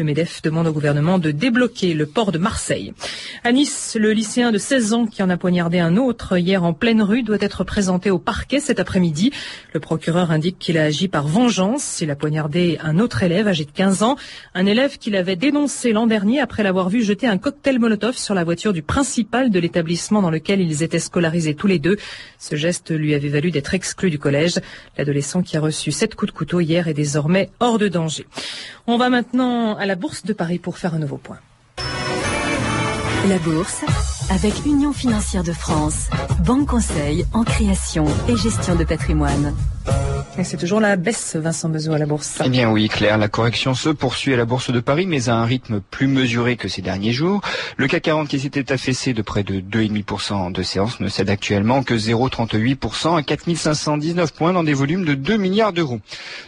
Le MEDEF demande au gouvernement de débloquer le port de Marseille. À Nice, le lycéen de 16 ans qui en a poignardé un autre hier en pleine rue doit être présenté au parquet cet après-midi. Le procureur indique qu'il a agi par vengeance. Il a poignardé un autre élève âgé de 15 ans, un élève qu'il avait dénoncé l'an dernier après l'avoir vu jeter un cocktail Molotov sur la voiture du principal de l'établissement dans lequel ils étaient scolarisés tous les deux. Ce geste lui avait valu d'être exclu du collège. L'adolescent qui a reçu sept coups de couteau hier est désormais hors de danger. On va maintenant Bourse de Paris pour faire un nouveau point. La Bourse avec Union financière de France, banque conseil en création et gestion de patrimoine. Et c'est toujours la baisse, Vincent Bezot, à la bourse. Eh bien oui, Claire, la correction se poursuit à la bourse de Paris, mais à un rythme plus mesuré que ces derniers jours. Le CAC 40 qui s'était affaissé de près de 2,5% de séance ne cède actuellement que 0,38% à 4519 points dans des volumes de 2 milliards d'euros.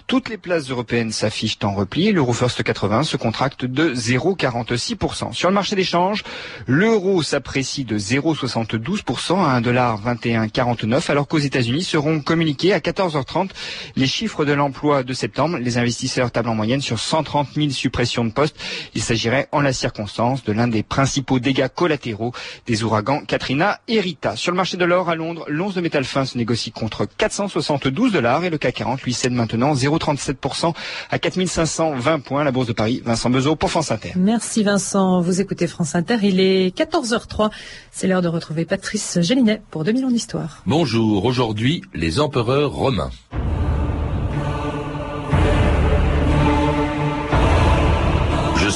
Toutes les places européennes s'affichent en repli. L'euro First 80 se contracte de 0,46%. Sur le marché des changes, l'euro s'apprécie de 0,72% à 1,2149 alors qu'aux États-Unis seront communiqués à 14h30 les chiffres de l'emploi de septembre. Les investisseurs tablent en moyenne sur 130 000 suppressions de postes. Il s'agirait en la circonstance de l'un des principaux dégâts collatéraux des ouragans Katrina et Rita. Sur le marché de l'or à Londres, l'once de métal fin se négocie contre 472 dollars et le CAC 40 lui cède maintenant 0,37% à 4520 points. La Bourse de Paris, Vincent Bezot pour France Inter. Merci Vincent. Vous écoutez France Inter. Il est 14h03. C'est l'heure de retrouver Patrice Gélinet pour 2000 ans d'histoire. Bonjour. Aujourd'hui, les empereurs romains.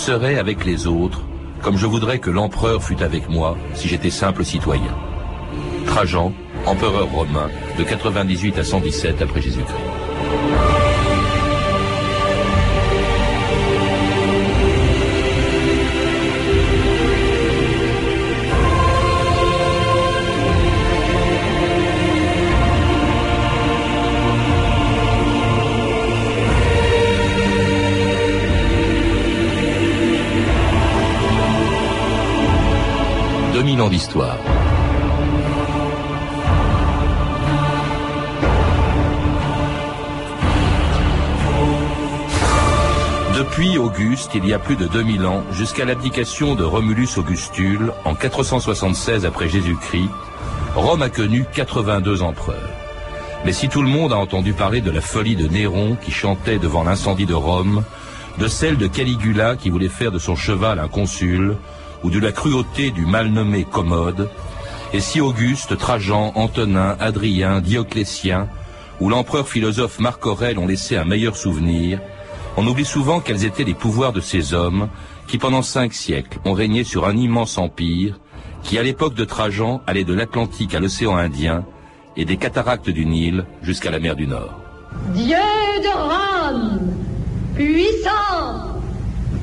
Serai avec les autres, comme je voudrais que l'empereur fût avec moi si j'étais simple citoyen. Trajan, empereur romain, de 98 à 117 après Jésus-Christ. 2000 ans d'histoire. Depuis Auguste, il y a plus de 2000 ans, jusqu'à l'abdication de Romulus Augustule en 476 après Jésus-Christ, Rome a connu 82 empereurs. Mais si tout le monde a entendu parler de la folie de Néron qui chantait devant l'incendie de Rome, de celle de Caligula qui voulait faire de son cheval un consul, ou de la cruauté du mal nommé Commode, et si Auguste, Trajan, Antonin, Adrien, Dioclétien, ou l'empereur philosophe Marc Aurèle ont laissé un meilleur souvenir, on oublie souvent quels étaient les pouvoirs de ces hommes qui pendant cinq siècles ont régné sur un immense empire qui à l'époque de Trajan allait de l'Atlantique à l'océan Indien et des cataractes du Nil jusqu'à la mer du Nord. Dieu de Rome, puissant,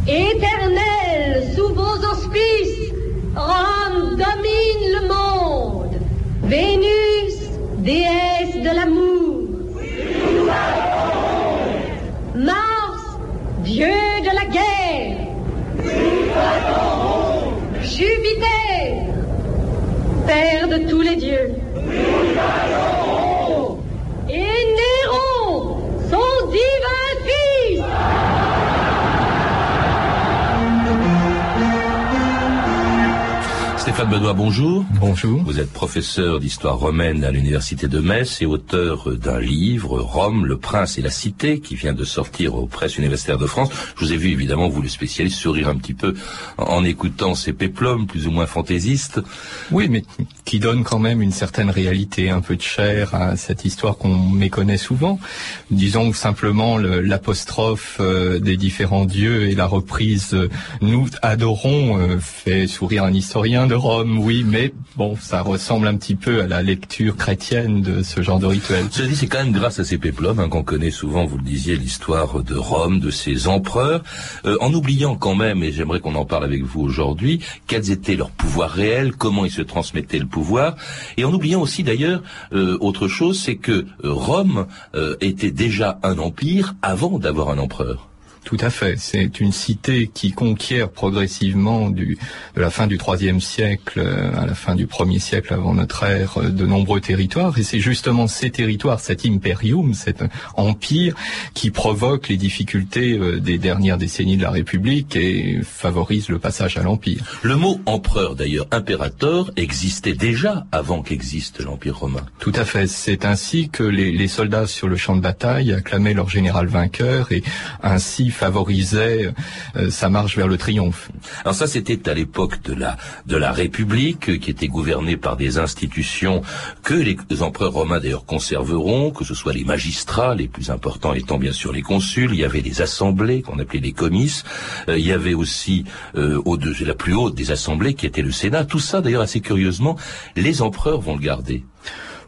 Éternel, sous vos auspices, Rome domine le monde. Vénus, déesse de l'amour. Mars, dieu de la guerre. Jupiter, père de tous les dieux. Stéphane Benoît, bonjour. Bonjour. Vous êtes professeur d'histoire romaine à l'université de Metz et auteur d'un livre, Rome, le prince et la cité, qui vient de sortir aux presses universitaires de France. Je vous ai vu évidemment, vous le spécialiste, sourire un petit peu en écoutant ces péplums plus ou moins fantaisistes. Oui, mais qui donne quand même une certaine réalité, un peu de chair à cette histoire qu'on méconnaît souvent. Disons simplement l'apostrophe euh, des différents dieux et la reprise euh, nous adorons euh, fait sourire un historien de Rome, oui, mais bon, ça ressemble un petit peu à la lecture chrétienne de ce genre de rituel. C'est quand même grâce à ces péplums hein, qu'on connaît souvent, vous le disiez, l'histoire de Rome, de ses empereurs, euh, en oubliant quand même, et j'aimerais qu'on en parle avec vous aujourd'hui, quels étaient leurs pouvoirs réels, comment ils se transmettaient le pouvoir, et en oubliant aussi d'ailleurs euh, autre chose, c'est que euh, Rome était déjà un empire avant d'avoir un empereur. Tout à fait. C'est une cité qui conquiert progressivement du, de la fin du IIIe siècle euh, à la fin du premier siècle avant notre ère euh, de nombreux territoires. Et c'est justement ces territoires, cet imperium, cet empire, qui provoque les difficultés euh, des dernières décennies de la République et favorise le passage à l'empire. Le mot empereur, d'ailleurs, impérator, existait déjà avant qu'existe l'Empire romain. Tout à fait. C'est ainsi que les, les soldats sur le champ de bataille acclamaient leur général vainqueur et ainsi favorisait euh, sa marche vers le triomphe. Alors ça, c'était à l'époque de la de la République, euh, qui était gouvernée par des institutions que les empereurs romains d'ailleurs conserveront, que ce soit les magistrats, les plus importants étant bien sûr les consuls. Il y avait les assemblées qu'on appelait les comices. Euh, il y avait aussi au la plus haute des assemblées qui était le Sénat. Tout ça, d'ailleurs, assez curieusement, les empereurs vont le garder.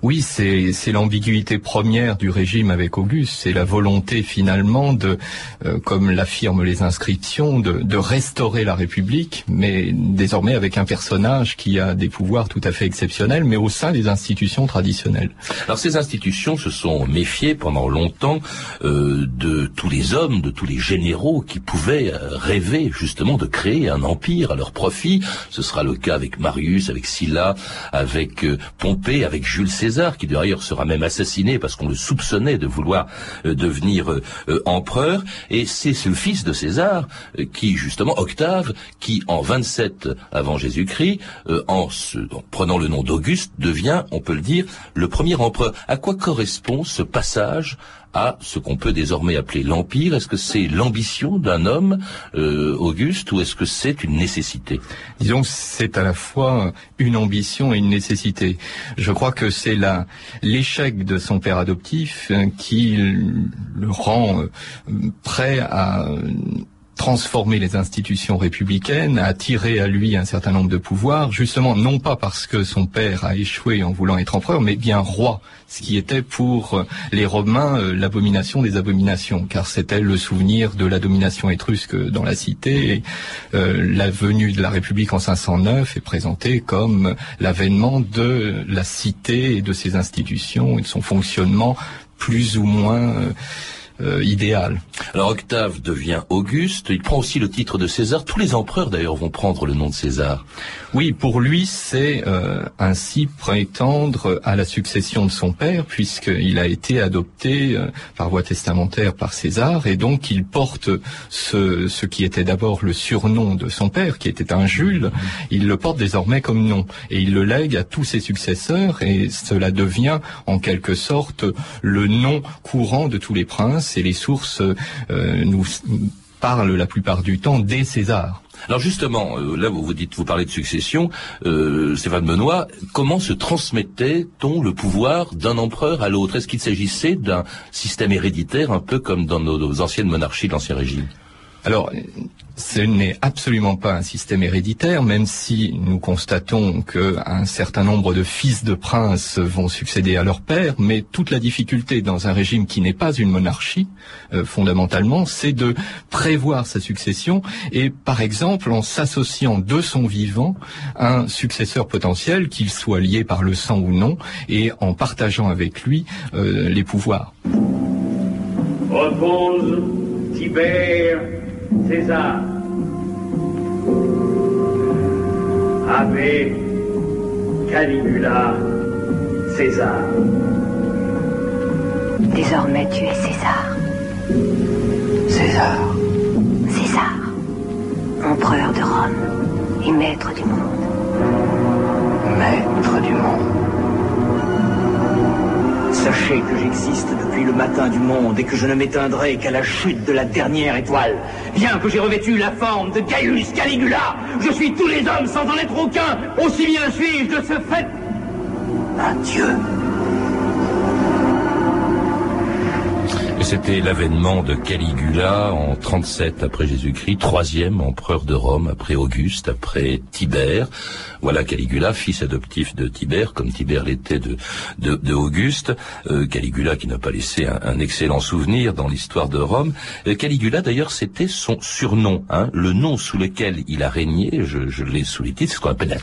Oui, c'est l'ambiguïté première du régime avec Auguste, c'est la volonté finalement de, euh, comme l'affirment les inscriptions, de, restaurer la République, mais désormais avec un personnage qui a des pouvoirs tout à fait exceptionnels, mais au sein des institutions traditionnelles. Alors ces institutions se sont méfiées pendant longtemps euh, de tous les hommes, de tous les généraux qui pouvaient euh, rêver justement de créer un empire à leur profit. Ce sera le cas avec Marius, avec Sylla, avec Pompée, avec Jules César qui d'ailleurs sera même assassiné parce qu'on le soupçonnait de vouloir euh, devenir euh, euh, empereur. Et c'est le fils de César qui, justement, Octave, qui en 27 avant Jésus-Christ, en, en prenant le nom d'Auguste, devient, on peut le dire, le premier empereur. À quoi correspond ce passage à ce qu'on peut désormais appeler l'empire Est-ce que c'est l'ambition d'un homme, euh, Auguste, ou est-ce que c'est une nécessité? Disons c'est à la fois une ambition et une nécessité. Je crois que c'est là l'échec de son père adoptif euh, qui le rend euh, prêt à transformer les institutions républicaines, à attirer à lui un certain nombre de pouvoirs, justement non pas parce que son père a échoué en voulant être empereur, mais bien roi, ce qui était pour les Romains euh, l'abomination des abominations, car c'était le souvenir de la domination étrusque dans la cité. Euh, la venue de la République en 509 est présentée comme l'avènement de la cité et de ses institutions et de son fonctionnement plus ou moins euh, euh, idéal. Alors Octave devient Auguste, il prend aussi le titre de César. Tous les empereurs d'ailleurs vont prendre le nom de César. Oui, pour lui c'est euh, ainsi prétendre à la succession de son père puisqu'il a été adopté euh, par voie testamentaire par César et donc il porte ce, ce qui était d'abord le surnom de son père qui était un Jules, il le porte désormais comme nom et il le lègue à tous ses successeurs et cela devient en quelque sorte le nom courant de tous les princes et les sources euh, nous parlent la plupart du temps des Césars. Alors justement, euh, là vous vous dites, vous parlez de succession, euh, Stéphane Benoît, comment se transmettait-on le pouvoir d'un empereur à l'autre? Est-ce qu'il s'agissait d'un système héréditaire, un peu comme dans nos anciennes monarchies de l'Ancien Régime? Alors, ce n'est absolument pas un système héréditaire, même si nous constatons qu'un certain nombre de fils de princes vont succéder à leur père, mais toute la difficulté dans un régime qui n'est pas une monarchie, euh, fondamentalement, c'est de prévoir sa succession et, par exemple, en s'associant de son vivant un successeur potentiel, qu'il soit lié par le sang ou non, et en partageant avec lui euh, les pouvoirs. César. Ave Caligula César. Désormais tu es César. César. César. Empereur de Rome et maître du monde. Maître du monde. Sachez que j'existe depuis le matin du monde et que je ne m'éteindrai qu'à la chute de la dernière étoile. Bien que j'ai revêtu la forme de Gaius Caligula, je suis tous les hommes sans en être aucun. Aussi bien suis-je de ce fait un dieu. C'était l'avènement de Caligula en 37 après Jésus-Christ, troisième empereur de Rome après Auguste, après Tibère. Voilà Caligula, fils adoptif de Tibère, comme Tibère l'était de, de, Auguste. Euh, Caligula qui n'a pas laissé un, excellent souvenir dans l'histoire de Rome. Euh, Caligula d'ailleurs c'était son surnom, hein, le nom sous lequel il a régné, je, je l'ai sous les titres, ce qu'on appelle la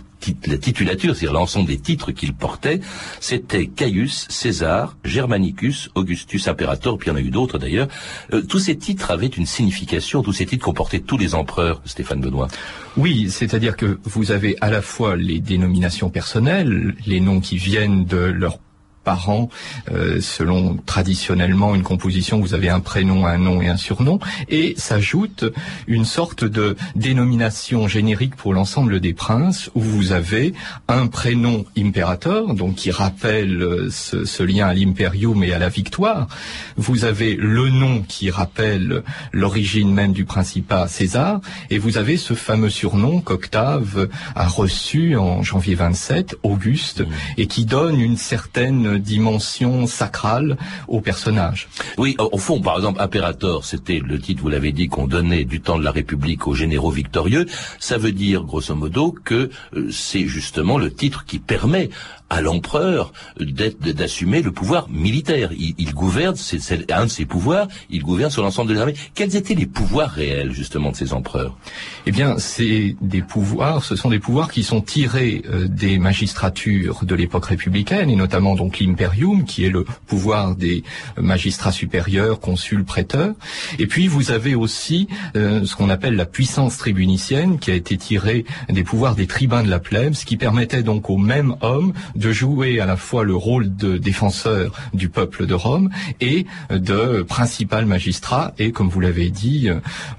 la titulature, c'est-à-dire l'ensemble des titres qu'il portait, c'était Caius, César, Germanicus, Augustus Imperator, puis il y en a eu d'autres d'ailleurs. Euh, tous ces titres avaient une signification, tous ces titres comportaient tous les empereurs, Stéphane Benoît. Oui, c'est-à-dire que vous avez à la fois les dénominations personnelles, les noms qui viennent de leur parents, euh, selon traditionnellement une composition, vous avez un prénom, un nom et un surnom, et s'ajoute une sorte de dénomination générique pour l'ensemble des princes, où vous avez un prénom impérator, donc qui rappelle euh, ce, ce lien à l'imperium et à la victoire. Vous avez le nom qui rappelle l'origine même du principat César, et vous avez ce fameux surnom qu'Octave a reçu en janvier 27, Auguste, et qui donne une certaine dimension sacrale au personnage. Oui, au fond, par exemple, Imperator, c'était le titre, vous l'avez dit, qu'on donnait du temps de la République aux généraux victorieux. Ça veut dire, grosso modo, que euh, c'est justement le titre qui permet à l'empereur d'assumer le pouvoir militaire. Il, gouverne, c'est un de ses pouvoirs, il gouverne sur l'ensemble des armées. Quels étaient les pouvoirs réels justement de ces empereurs? Eh bien, c'est des pouvoirs, ce sont des pouvoirs qui sont tirés euh, des magistratures de l'époque républicaine et notamment donc l'imperium, qui est le pouvoir des magistrats supérieurs, consuls, prêteurs. Et puis vous avez aussi euh, ce qu'on appelle la puissance tribunicienne, qui a été tirée des pouvoirs des tribuns de la plèbe, ce qui permettait donc aux mêmes hommes de jouer à la fois le rôle de défenseur du peuple de Rome et de principal magistrat et, comme vous l'avez dit,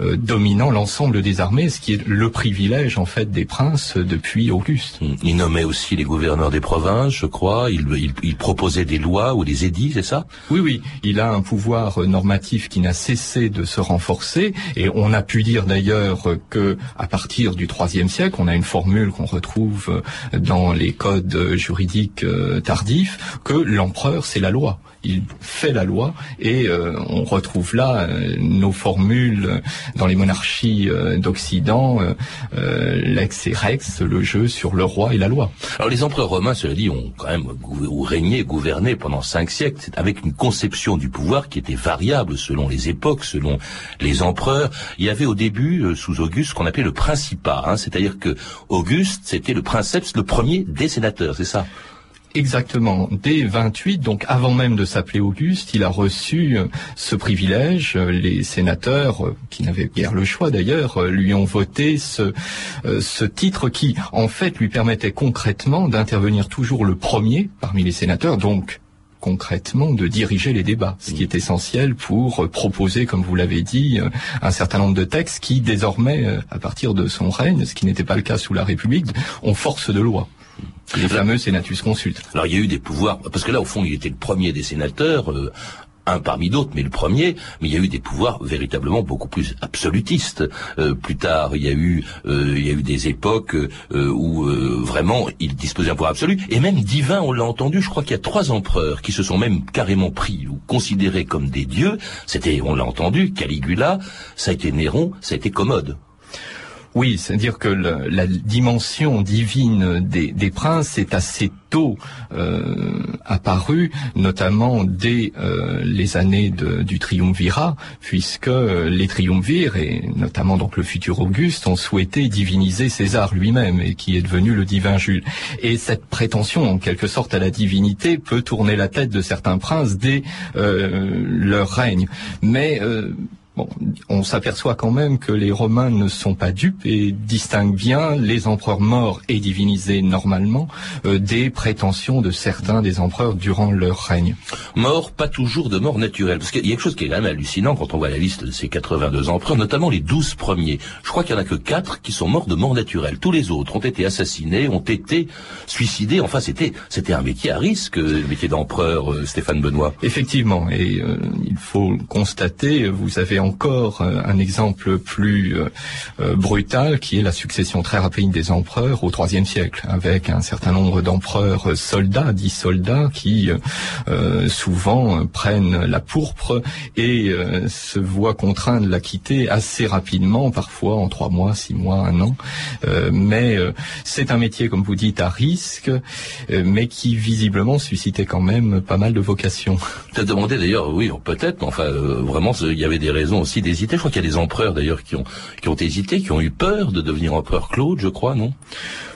euh, dominant l'ensemble des armées, ce qui est le privilège en fait des princes depuis Auguste. Il nommait aussi les gouverneurs des provinces, je crois. Il proposait des lois ou des édits, c'est ça? Oui, oui. Il a un pouvoir normatif qui n'a cessé de se renforcer et on a pu dire d'ailleurs que à partir du IIIe siècle, on a une formule qu'on retrouve dans les codes juridiques euh, tardif que l'empereur c'est la loi. Il fait la loi et euh, on retrouve là euh, nos formules dans les monarchies d'Occident, l'ex et rex, le jeu sur le roi et la loi. Alors les empereurs romains, cela dit, ont quand même régné, gouverné pendant cinq siècles, avec une conception du pouvoir qui était variable selon les époques, selon les empereurs. Il y avait au début, sous Auguste, qu'on appelait le principat, hein, c'est-à-dire que Auguste, c'était le princeps, le premier des sénateurs, c'est ça? Exactement. Dès 28, donc avant même de s'appeler Auguste, il a reçu euh, ce privilège. Euh, les sénateurs, euh, qui n'avaient guère le choix d'ailleurs, lui ont voté ce, ce titre qui, en fait, lui permettait concrètement d'intervenir toujours le premier parmi les sénateurs, donc concrètement de diriger les débats, ce qui est essentiel pour proposer, comme vous l'avez dit, un certain nombre de textes qui, désormais, à partir de son règne, ce qui n'était pas le cas sous la République, ont force de loi. Les fameux senatus consultes. Alors il y a eu des pouvoirs, parce que là au fond il était le premier des sénateurs, euh, un parmi d'autres, mais le premier, mais il y a eu des pouvoirs véritablement beaucoup plus absolutistes. Euh, plus tard, il y a eu, euh, il y a eu des époques où vraiment il disposait d'un pouvoir absolu, et même divin, on l'a entendu. Je crois qu'il y a trois empereurs qui se sont même carrément pris ou considérés comme des dieux. C'était, on l'a entendu, Caligula, ça a été Néron, ça a été Commode. Oui, c'est-à-dire que la dimension divine des, princes est assez tôt euh, apparue, notamment dès euh, les années du triumvirat, puisque les triumvirs, et notamment donc le futur Auguste, ont souhaité diviniser César lui-même, et qui est devenu le divin Jules. Et cette prétention, en quelque sorte, à la divinité peut tourner la tête de certains princes dès euh, leur règne. Mais Bon, on s'aperçoit quand même que les Romains ne sont pas dupes et distinguent bien les empereurs morts et divinisés normalement euh, des prétentions de certains des empereurs durant leur règne. Morts, pas toujours de mort naturelle. Parce qu'il y a quelque chose qui est quand même hallucinant quand on voit la liste de ces 82 empereurs, notamment les 12 premiers. Je crois qu'il y en a que 4 qui sont morts de mort naturelle. Tous les autres ont été assassinés, ont été suicidés. Enfin, c'était c'était un métier à risque, le métier d'empereur, euh, Stéphane Benoît. Effectivement, et euh, il faut constater, vous avez encore euh, un exemple plus euh, euh, brutal qui est la succession très rapide des empereurs au IIIe siècle, avec un certain nombre d'empereurs soldats, dits soldats, qui souvent prennent la pourpre et se voient contraints de la quitter assez rapidement, parfois en trois mois, six mois, un an. mais c'est un métier, comme vous dites, à risque, mais qui visiblement suscitait quand même pas mal de vocations. Demandé d'ailleurs, oui, peut-être, enfin, vraiment, il y avait des raisons aussi d'hésiter. Je crois qu'il y a des empereurs d'ailleurs qui ont qui ont hésité, qui ont eu peur de devenir empereur Claude, je crois, non?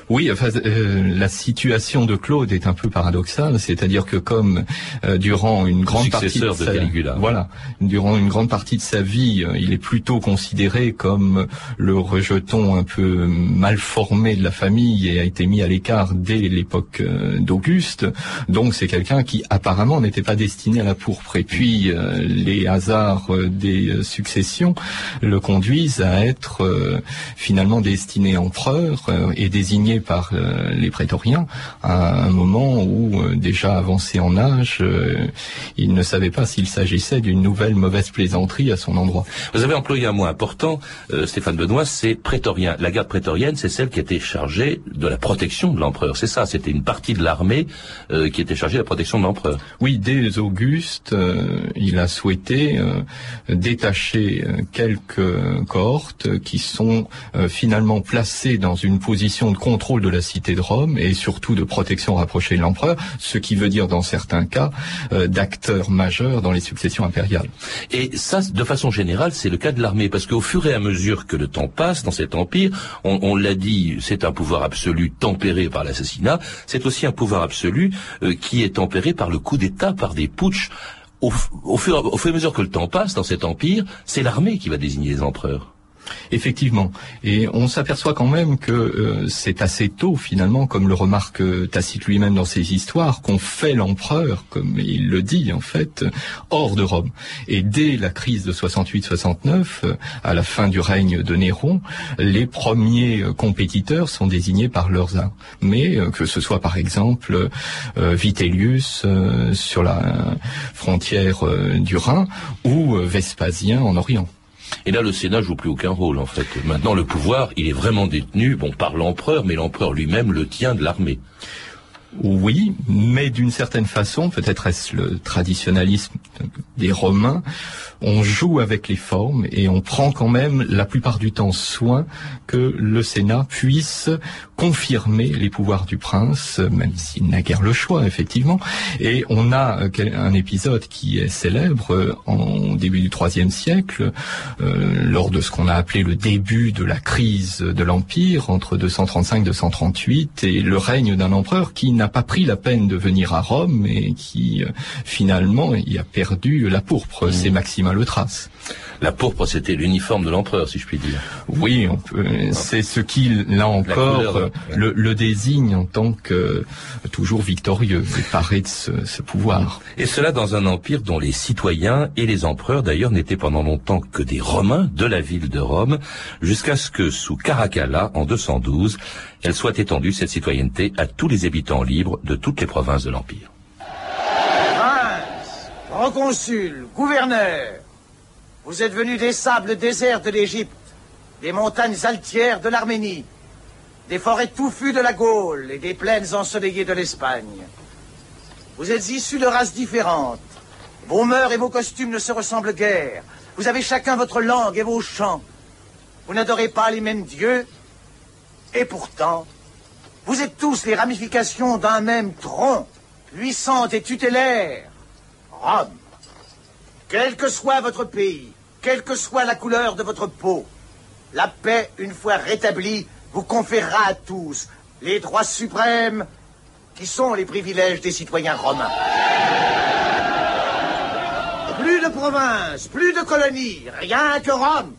Oui, enfin, euh, la situation de Claude est un peu paradoxale, c'est-à-dire que comme euh, durant une grande partie de, sa, voilà, durant une grande partie de sa vie, euh, il est plutôt considéré comme le rejeton un peu mal formé de la famille et a été mis à l'écart dès l'époque d'Auguste. Donc c'est quelqu'un qui apparemment n'était pas destiné à la pourpre. Et puis les hasards des successions le conduisent à être finalement destiné empereur et désigné par euh, les prétoriens à un moment où, euh, déjà avancé en âge, euh, il ne savait pas s'il s'agissait d'une nouvelle mauvaise plaisanterie à son endroit. Vous avez employé un mot important, Stéphane Benoît, c'est prétorien. La garde prétorienne, c'est celle qui était chargée de la protection de l'empereur. C'est ça, c'était une partie de l'armée qui était chargée de la protection de l'empereur. Oui, dès Auguste, il a souhaité détacher quelques cohortes qui sont finalement placées dans une position de contrôle de la cité de Rome et surtout de protection rapprochée de l'empereur, ce qui veut dire dans certains cas euh, d'acteurs majeurs dans les successions impériales. Et ça, de façon générale, c'est le cas de l'armée, parce qu'au fur et à mesure que le temps passe dans cet empire, on, l'a dit, c'est un pouvoir absolu tempéré par l'assassinat, c'est aussi un pouvoir absolu euh, qui est tempéré par le coup d'État, par des putschs. Au fur et à mesure que le temps passe dans cet empire, c'est l'armée qui va désigner les empereurs. Effectivement. Et on s'aperçoit quand même que euh, c'est assez tôt, finalement, comme le remarque euh, Tacite lui-même dans ses histoires, qu'on fait l'empereur, comme il le dit en fait, hors de Rome. Et dès la crise de 68-69, euh, à la fin du règne de Néron, les premiers compétiteurs sont désignés par leurs uns. Mais que ce soit par exemple Vitellius sur la frontière du Rhin ou Vespasien en Orient. Et là, le Sénat joue plus aucun rôle, en fait. Maintenant, le pouvoir, il est vraiment détenu, bon, par l'empereur, mais l'empereur lui-même le tient de l'armée. Oui, mais d'une certaine façon, peut-être est-ce le traditionnalisme des Romains, on joue avec les formes et on prend quand même la plupart du temps soin que le Sénat puisse confirmer les pouvoirs du prince, même s'il n'a guère le choix, effectivement. Et on a euh, un épisode qui est célèbre euh, en début du IIIe siècle, euh, lors de ce qu'on a appelé le début de la crise de l'Empire, entre 235 et 238, et le règne d'un empereur qui n'a pas pris la peine de venir à Rome et qui, finalement, y a perdu la pourpre. Mmh. C'est Maximin le Trace. La pourpre, c'était l'uniforme de l'empereur, si je puis dire. Oui, c'est ce qui, là encore, le, désigne en tant que toujours victorieux, paré de ce, pouvoir. Et cela dans un empire dont les citoyens et les empereurs, d'ailleurs, n'étaient pendant longtemps que des Romains de la ville de Rome, jusqu'à ce que, sous Caracalla, en 212, elle soit étendue, cette citoyenneté, à tous les habitants libres de toutes les provinces de l'Empire. Prince, grand consul, gouverneur, vous êtes venus des sables déserts de l'Égypte, des montagnes altières de l'Arménie, des forêts touffues de la Gaule et des plaines ensoleillées de l'Espagne. Vous êtes issus de races différentes. Vos mœurs et vos costumes ne se ressemblent guère. Vous avez chacun votre langue et vos chants. Vous n'adorez pas les mêmes dieux. Et pourtant, vous êtes tous les ramifications d'un même tronc, puissant et tutélaire. Rome. Quel que soit votre pays, quelle que soit la couleur de votre peau. La paix, une fois rétablie, vous conférera à tous les droits suprêmes qui sont les privilèges des citoyens romains. Plus de provinces, plus de colonies, rien que Rome.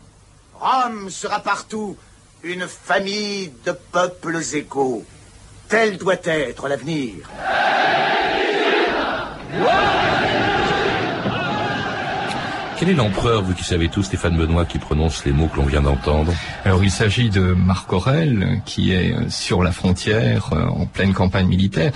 Rome sera partout une famille de peuples égaux. Tel doit être l'avenir. Quel est l'empereur, vous qui savez tout, Stéphane Benoît, qui prononce les mots que l'on vient d'entendre? Alors il s'agit de Marc Aurèle, qui est euh, sur la frontière, euh, en pleine campagne militaire.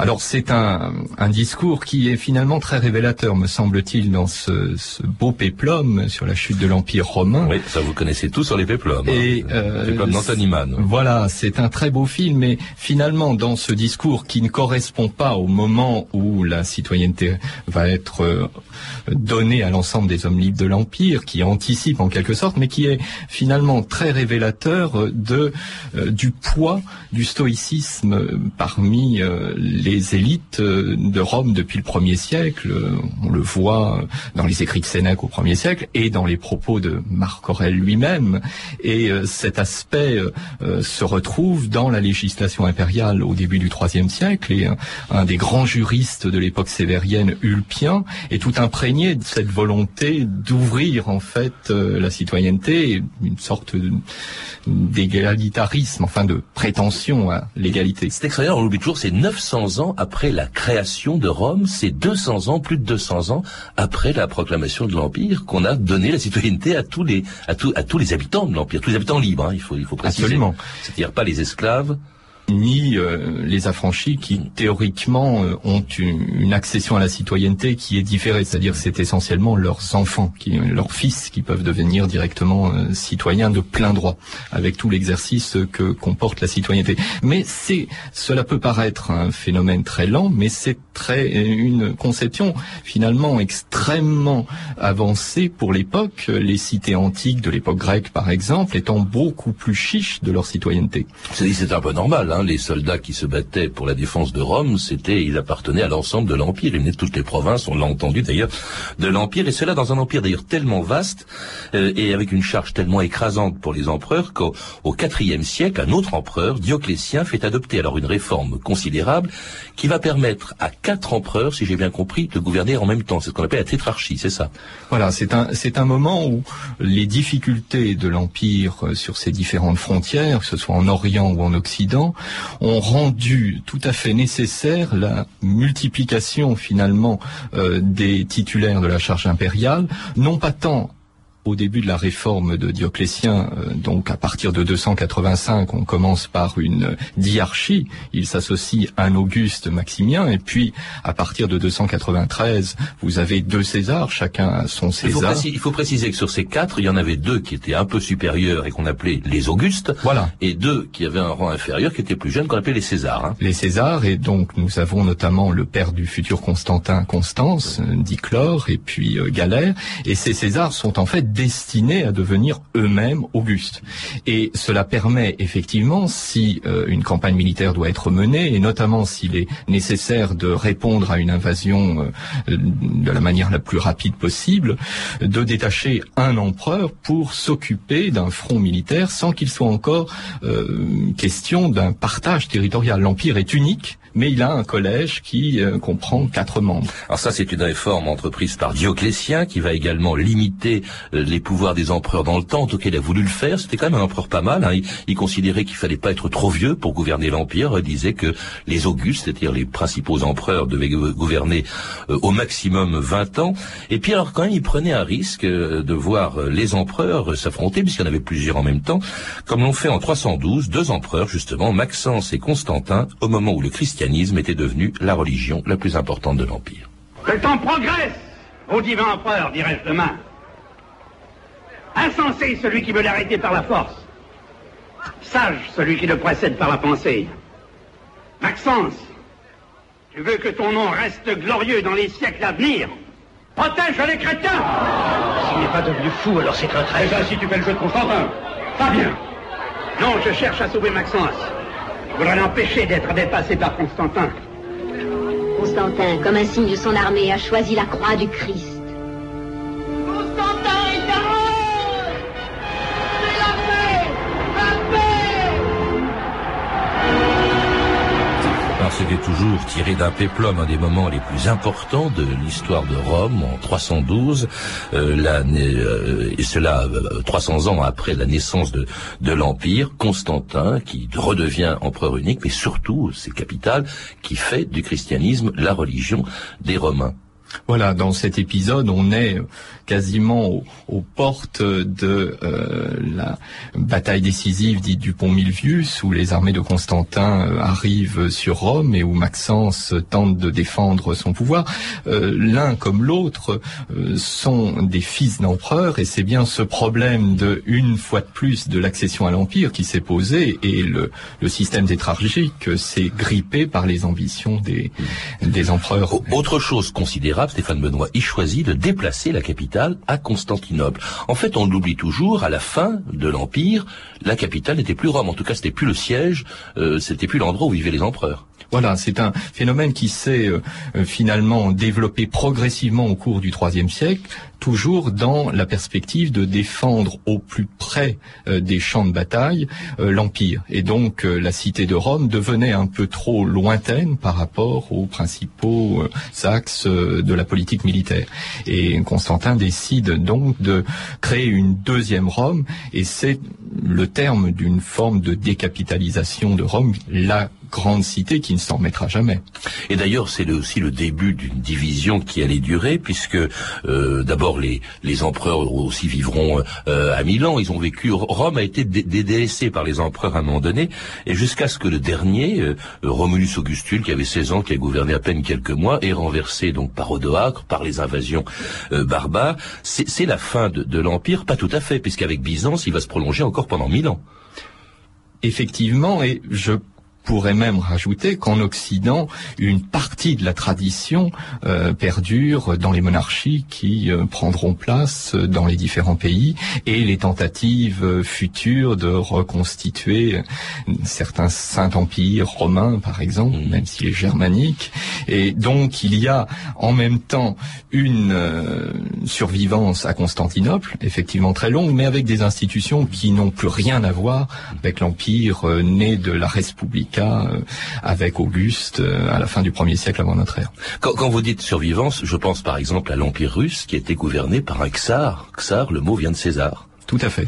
Alors c'est un, un, discours qui est finalement très révélateur, me semble-t-il, dans ce, ce, beau péplum sur la chute de l'Empire romain. Oui, ça vous connaissez tout sur les péplums. Et, hein. euh, péplum d'Anthony Voilà, c'est un très beau film, mais finalement dans ce discours qui ne correspond pas au moment où la citoyenneté va être donnée à l'ensemble des les hommes de l'Empire, qui anticipe en quelque sorte, mais qui est finalement très révélateur de du poids du stoïcisme parmi les élites de Rome depuis le premier siècle. On le voit dans les écrits de Sénèque au premier siècle et dans les propos de Marc Aurèle lui-même. Et cet aspect se retrouve dans la législation impériale au début du IIIe siècle et un, des grands juristes de l'époque sévérienne, Ulpien, est tout imprégné de cette volonté d'ouvrir en fait euh, la citoyenneté, une sorte d'égalitarisme, enfin de prétention à l'égalité. C'est extraordinaire, on l'oublie toujours, c'est 900 ans après la création de Rome, c'est 200 ans, plus de 200 ans après la proclamation de l'Empire qu'on a donné la citoyenneté à tous les, à tous, à tous les habitants de l'Empire, tous les habitants libres, hein, il faut, il faut préciser. Absolument. C'est-à-dire pas les esclaves, ni euh, les affranchis qui théoriquement euh, ont une, accession à la citoyenneté qui est différée, c'est-à-dire c'est essentiellement leurs enfants, qui, leurs fils qui peuvent devenir directement euh, citoyens de plein droit, avec tout l'exercice que comporte la citoyenneté. Mais c'est, cela peut paraître un phénomène très lent, mais c'est très une conception finalement extrêmement avancée pour l'époque. Les cités antiques de l'époque grecque, par exemple, étant beaucoup plus chiches de leur citoyenneté. C'est un peu normal. Hein. les soldats qui se battaient pour la défense de Rome, c'était, ils appartenaient à l'ensemble de l'empire. Ils venaient de toutes les provinces, on l'a entendu d'ailleurs, de l'empire, et cela dans un empire d'ailleurs tellement vaste euh, et avec une charge tellement écrasante pour les empereurs qu'au IVe siècle, un autre empereur, Dioclétien, fait adopter alors une réforme considérable qui va permettre à quatre empereurs, si j'ai bien compris, de gouverner en même temps. C'est ce qu'on appelle la tétrarchie, c'est ça? Voilà, c'est un, c'est un moment où les difficultés de l'Empire euh, sur ses différentes frontières, que ce soit en Orient ou en Occident, ont rendu tout à fait nécessaire la multiplication finalement euh, des titulaires de la charge impériale, non pas tant au début de la réforme de Dioclétien, euh, donc à partir de 285, on commence par une diarchie. Il s'associe un Auguste Maximien, et puis à partir de 293, vous avez deux Césars, chacun son César. Il faut, préciser, que sur ces quatre, il y en avait deux qui étaient un peu supérieurs et qu'on appelait les Augustes, voilà. et deux qui avaient un rang inférieur qui étaient plus jeunes qu'on appelait les Césars. Hein. Les Césars, et donc nous avons notamment le père du futur Constantin, Constance, Diclore, et puis euh, Galère, et ces Césars sont en fait destinés à devenir eux-mêmes Augustes. Et cela permet effectivement, si euh, une campagne militaire doit être menée, et notamment s'il est nécessaire de répondre à une invasion euh, de la manière la plus rapide possible, de détacher un empereur pour s'occuper d'un front militaire sans qu'il soit encore euh, question d'un partage territorial. L'empire est unique mais il a un collège qui euh, comprend quatre membres. Alors ça, c'est une réforme entreprise par Dioclétien qui va également limiter euh, les pouvoirs des empereurs dans le temps. En tout cas, il a voulu le faire. C'était quand même un empereur pas mal. Hein. Il, considérait qu'il fallait pas être trop vieux pour gouverner l'empire. Il disait que les Augustes, c'est-à-dire les principaux empereurs, devaient gouverner euh, au maximum 20 ans. Et puis alors quand même, il prenait un risque de voir les empereurs s'affronter, puisqu'il y en avait plusieurs en même temps, comme l'ont fait en 312 deux empereurs justement, Maxence et Constantin, au moment où le christianisme était devenu la religion la plus importante de l'Empire. Le temps progresse, ô divin empereur, dirais-je demain. Insensé celui qui veut l'arrêter par la force. Sage celui qui le précède par la pensée. Maxence, tu veux que ton nom reste glorieux dans les siècles à venir Protège les chrétiens S'il n'est pas devenu fou, alors c'est un traître. Déjà, si tu fais le jeu de Constantin, pas bien. Non, je cherche à sauver Maxence voudrais l'empêcher d'être dépassé par Constantin. Constantin, comme un signe de son armée, a choisi la croix du Christ. C'était toujours tiré d'un péplum, un des moments les plus importants de l'histoire de Rome en 312, euh, euh, et cela 300 euh, ans après la naissance de, de l'Empire, Constantin qui redevient empereur unique, mais surtout, c'est capital, qui fait du christianisme la religion des Romains. Voilà, dans cet épisode, on est quasiment aux, portes de euh, la bataille décisive dite du pont Milvius, où les armées de Constantin euh, arrivent sur Rome et où Maxence tente de défendre son pouvoir. Euh, l'un comme l'autre sont des fils d'empereurs, et c'est bien ce problème de une fois de plus de l'accession à l'empire qui s'est posé, et le, système tétrarchique s'est grippé par les ambitions des, empereurs. Stéphane Benoît, il choisit de déplacer la capitale à Constantinople. En fait, on l'oublie toujours, à la fin de l'Empire, la capitale n'était plus Rome. En tout cas, c'était plus le siège, euh, c'était plus l'endroit où vivaient les empereurs. Voilà, c'est un phénomène qui s'est euh, euh, finalement développé progressivement au cours du IIIe siècle, toujours dans la perspective de défendre au plus près euh, des champs de bataille l'Empire. Et donc la cité de Rome devenait un peu trop lointaine par rapport aux principaux axes de la politique militaire. Et Constantin décide donc de créer une deuxième Rome, et c'est le terme d'une forme de décapitalisation de Rome, la grande cité qui ne s'en remettra jamais. Et d'ailleurs, c'est aussi le début d'une division qui allait durer, puisque euh, d'abord les, les empereurs aussi vivront euh, à Milan. Ils ont vécu. Rome a été délaissée par les empereurs à un moment donné, et jusqu'à ce que le dernier, euh, Romulus Augustule, qui avait 16 ans, qui a gouverné à peine quelques mois, est renversé donc par Odoacre, par les invasions barbares. C'est la fin de, de l'empire, pas tout à fait, puisqu'avec Byzance, il va se prolonger encore pendant mille ans. Effectivement, et je pourrait même rajouter qu'en Occident, une partie de la tradition euh, perdure dans les monarchies qui euh, prendront place dans les différents pays et les tentatives futures de reconstituer certains saint-empires romains, par exemple, mmh. même s'il est germanique. Et donc, il y a en même temps une euh, survivance à Constantinople, effectivement très longue, mais avec des institutions qui n'ont plus rien à voir avec l'empire né de la République euh, avec Auguste euh, à la fin du premier siècle avant notre ère. Quand, quand vous dites survivance, je pense par exemple à l'Empire russe qui était gouverné par un tsar. Tsar, le mot vient de César. Tout à fait.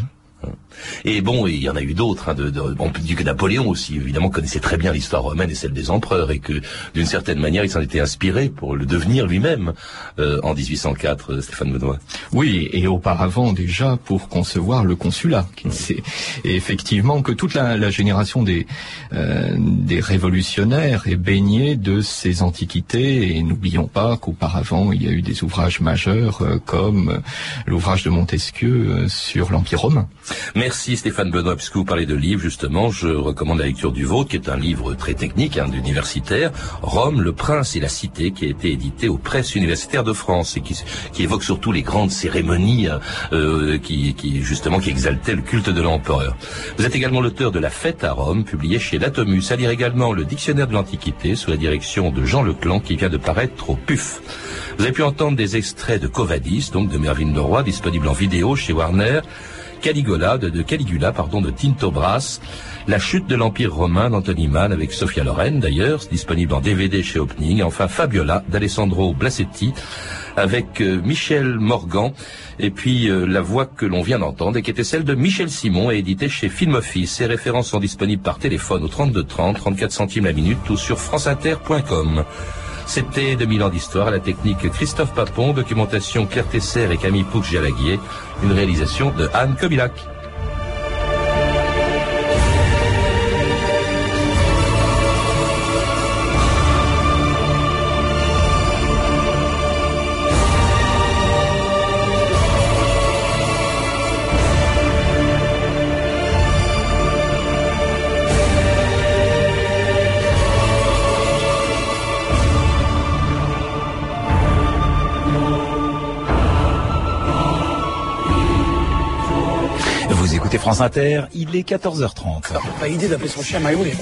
Et bon, il y en a eu d'autres. Hein, de, de, on peut dire que Napoléon aussi, évidemment, connaissait très bien l'histoire romaine et celle des empereurs, et que d'une certaine manière, il s'en était inspiré pour le devenir lui-même euh, en 1804, euh, Stéphane Benoît. Oui, et auparavant déjà pour concevoir le consulat. C'est effectivement que toute la, la génération des euh, des révolutionnaires est baignée de ces antiquités. Et n'oublions pas qu'auparavant, il y a eu des ouvrages majeurs euh, comme l'ouvrage de Montesquieu sur l'Empire romain. Merci Stéphane Benoît, puisque vous parlez de livres, justement, je recommande la lecture du vôtre, qui est un livre très technique, hein, universitaire, Rome, le prince et la cité, qui a été édité aux presses universitaires de France et qui, qui évoque surtout les grandes cérémonies hein, euh, qui, qui, justement, qui exaltaient le culte de l'empereur. Vous êtes également l'auteur de La Fête à Rome, publié chez Latomus, à lire également le Dictionnaire de l'Antiquité, sous la direction de Jean Leclan, qui vient de paraître au PUF. Vous avez pu entendre des extraits de Covadis, donc de Mervyn Leroy, disponible en vidéo chez Warner, Caligula, de, Caligula, pardon, de Tinto Brass, La chute de l'Empire romain d'Anthony Mann avec Sophia Loren d'ailleurs, disponible en DVD chez Opening, enfin Fabiola d'Alessandro Blasetti avec euh, Michel Morgan et puis euh, la voix que l'on vient d'entendre et qui était celle de Michel Simon et éditée chez Film Office. Ces références sont disponibles par téléphone au 32 30, 34 centimes la minute ou sur franceinter.com. C'était 2000 ans d'histoire, la technique Christophe Papon, documentation Claire Tesser et Camille Pouch-Jalaguier, une réalisation de Anne Kobilac. France Inter, il est 14h30. Pas idée d'appeler son chien Maïoulé.